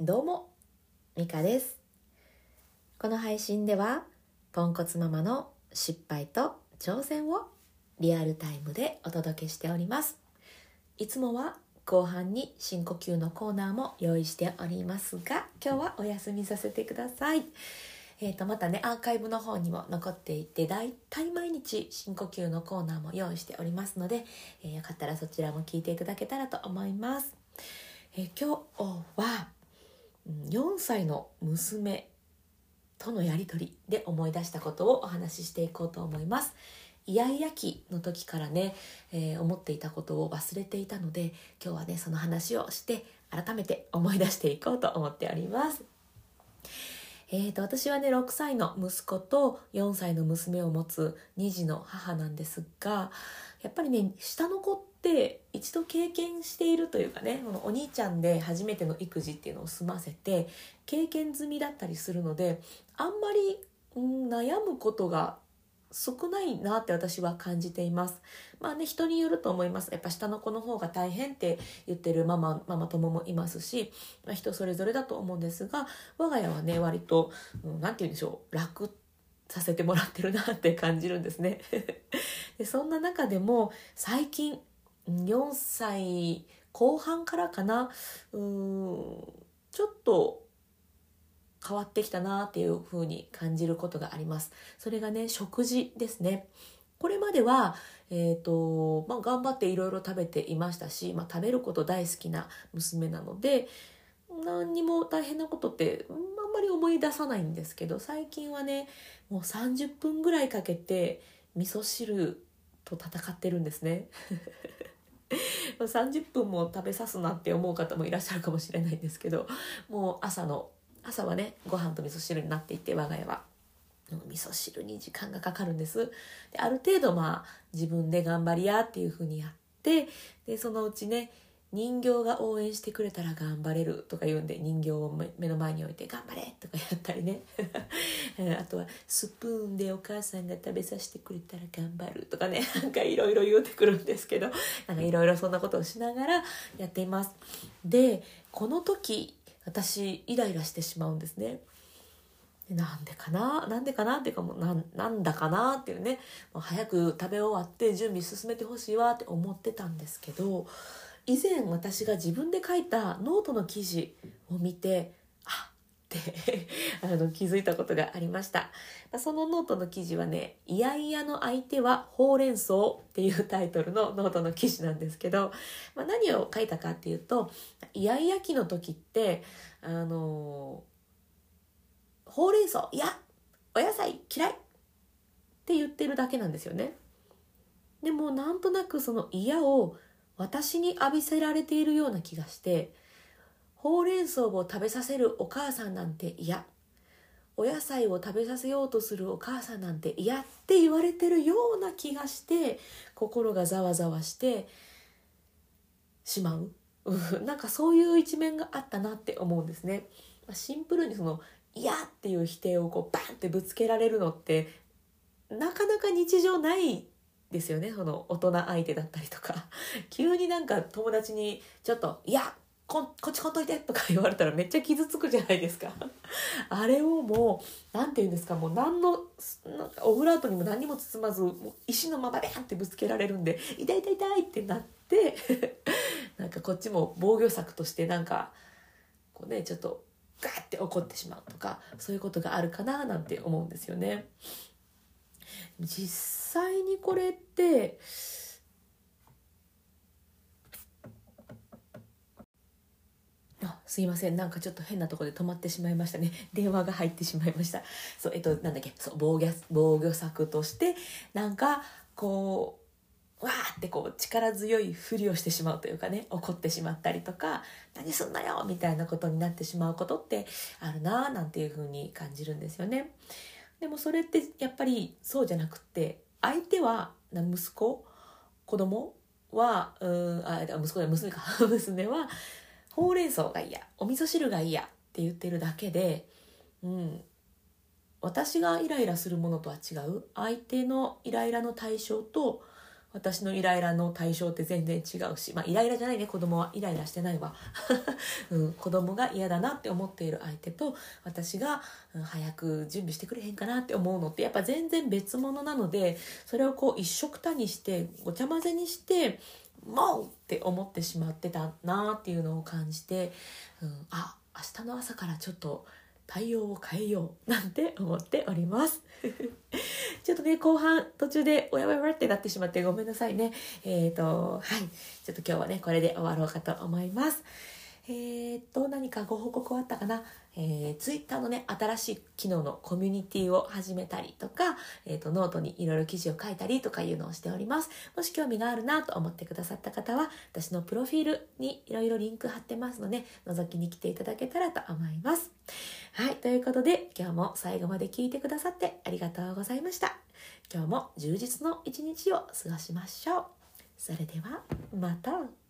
どうも、ミカです。この配信では、ポンコツママの失敗と挑戦をリアルタイムでお届けしております。いつもは後半に深呼吸のコーナーも用意しておりますが、今日はお休みさせてください。えー、とまたねアーカイブの方にも残っていてだいたい毎日深呼吸のコーナーも用意しておりますので、えーよかったらそちらも聞いていただけたらと思います、えー今日は4歳の娘とのやり取りで思い出したことをお話ししていこうと思います。イヤイヤ期の時からね、えー思っていたことを忘れていたので今日はねその話をして改めて思い出していこうと思っております。えー、と私はね6歳の息子と4歳の娘を持つ2児の母なんですがやっぱりね下の子って一度経験しているというかねこのお兄ちゃんで初めての育児っていうのを済ませて経験済みだったりするのであんまり、うん、悩むことが少ないなって私は感じています。まあね人によると思います。やっぱ下の子の方が大変って言ってるママママ友もいますし、まあ、人それぞれだと思うんですが我が家はね割とうんて言うんでしょう楽させてもらってるなって感じるんですね。でそんな中でも最近4歳後半からかな。うーんちょっと変わってきたなっていう風に感じることがあります。それがね食事ですね。これまでは、えーとまあ、頑張っていろいろ食べていましたし、まあ、食べること大好きな娘なので何にも大変なことってあんまり思い出さないんですけど最近はねもう30分ぐらいかけて味噌汁と戦ってるんですね。30分も食べさすなって思う方もいらっしゃるかもしれないんですけどもう朝の朝はねご飯と味噌汁になっていて我が家は。うん味噌汁に時間がかかるんです。である程度まあ自分で頑張りやっていうふうにやってでそのうちね人形が応援してくれたら頑張れるとか言うんで人形を目の前に置いて頑張れとかやったりね。あとはスプーンでお母さんが食べさせてくれたら頑張るとかね。なんかいろいろ言うてくるんですけどなんかいろいろそんなことをしながらやっています。でこの時私イライラしてしまうんですね。なんでかな？なんでかな？っていうかもうななんだかなっていうね。もう早く食べ終わって準備進めてほしいわって思ってたんですけど以前私が自分で書いたノートの記事を見てあって あの気づいたことがありました。そのノートの記事はね「いやいやの相手はほうれん草」っていうタイトルのノートの記事なんですけど、まあ、何を書いたかっていうとイヤイヤ期の時ってあのほうれん草いやお野菜嫌いって言ってるだけなんですよね。でもなんとなくその嫌を私に浴びせられているような気がしてほうれん草を食べさせるお母さんなんて嫌。お野菜を食べさせようとするお母さんなんて嫌って言われてるような気がして心がざわざわしてしまう。なんかそういう一面があったなって思うんですね。まあシンプルにその嫌っていう否定をこうバンってぶつけられるのってなかなか日常ないですよね。その大人相手だったりとか。急になんか友達にちょっと「いやここっち来んといて」とか 言われたらめっちゃ傷つくじゃないですか。あれをもう何て言うんですか。もう何のなんかオブラートにも何にも包まずもう石のままベンってぶつけられるんで「痛い痛い痛い」ってなってなんかこっちも防御策としてなんかこうねちょっとガーって怒ってしまうとかそういうことがあるかななんて思うんですよね。実際にこれってあすいません。なんかちょっと変なとこで止まってしまいましたね。電話が入ってしまいました。そうえっとなんだっけ。そう防御防御策としてなんかこうわーってこう力強いふりをしてしまうというかね怒ってしまったりとか何すんなよみたいなことになってしまうことってあるななんていうふうに感じるんですよね。でもそれってやっぱりそうじゃなくって相手は息子？子供？はうんあ息子や娘か。娘はほうれん草が嫌。お味噌汁が嫌。って言ってるだけで、うん、私がイライラするものとは違う。相手のイライラの対象と私のイライラの対象って全然違うし、まあ、イライラじゃないね。子供はイライラしてないわ、うん、子供が嫌だなって思っている相手と私が、うん、早く準備してくれへんかなって思うのってやっぱ全然別物なのでそれをこう一緒くたにしてごちゃ混ぜにしてもうって思ってしまってたなっていうのを感じて、うん、あ明日の朝からちょっと対応を変えようなんて思っております。ちょっとね後半途中でおやばやばってなってしまってごめんなさいね。えっ、ー、とはい。ちょっと今日はねこれで終わろうかと思います。えー、っと何かご報告あったかな？えー、ツイッターのね、新しい機能のコミュニティを始めたりとか、えっ、と、ノートにいろいろ記事を書いたりとかいうのをしております。もし興味があるなと思ってくださった方は、私のプロフィールにいろいろリンク貼ってますので、覗きに来ていただけたらと思います。はい、ということで、今日も最後まで聞いてくださってありがとうございました。今日も充実の一日を過ごしましょう。それでは、また。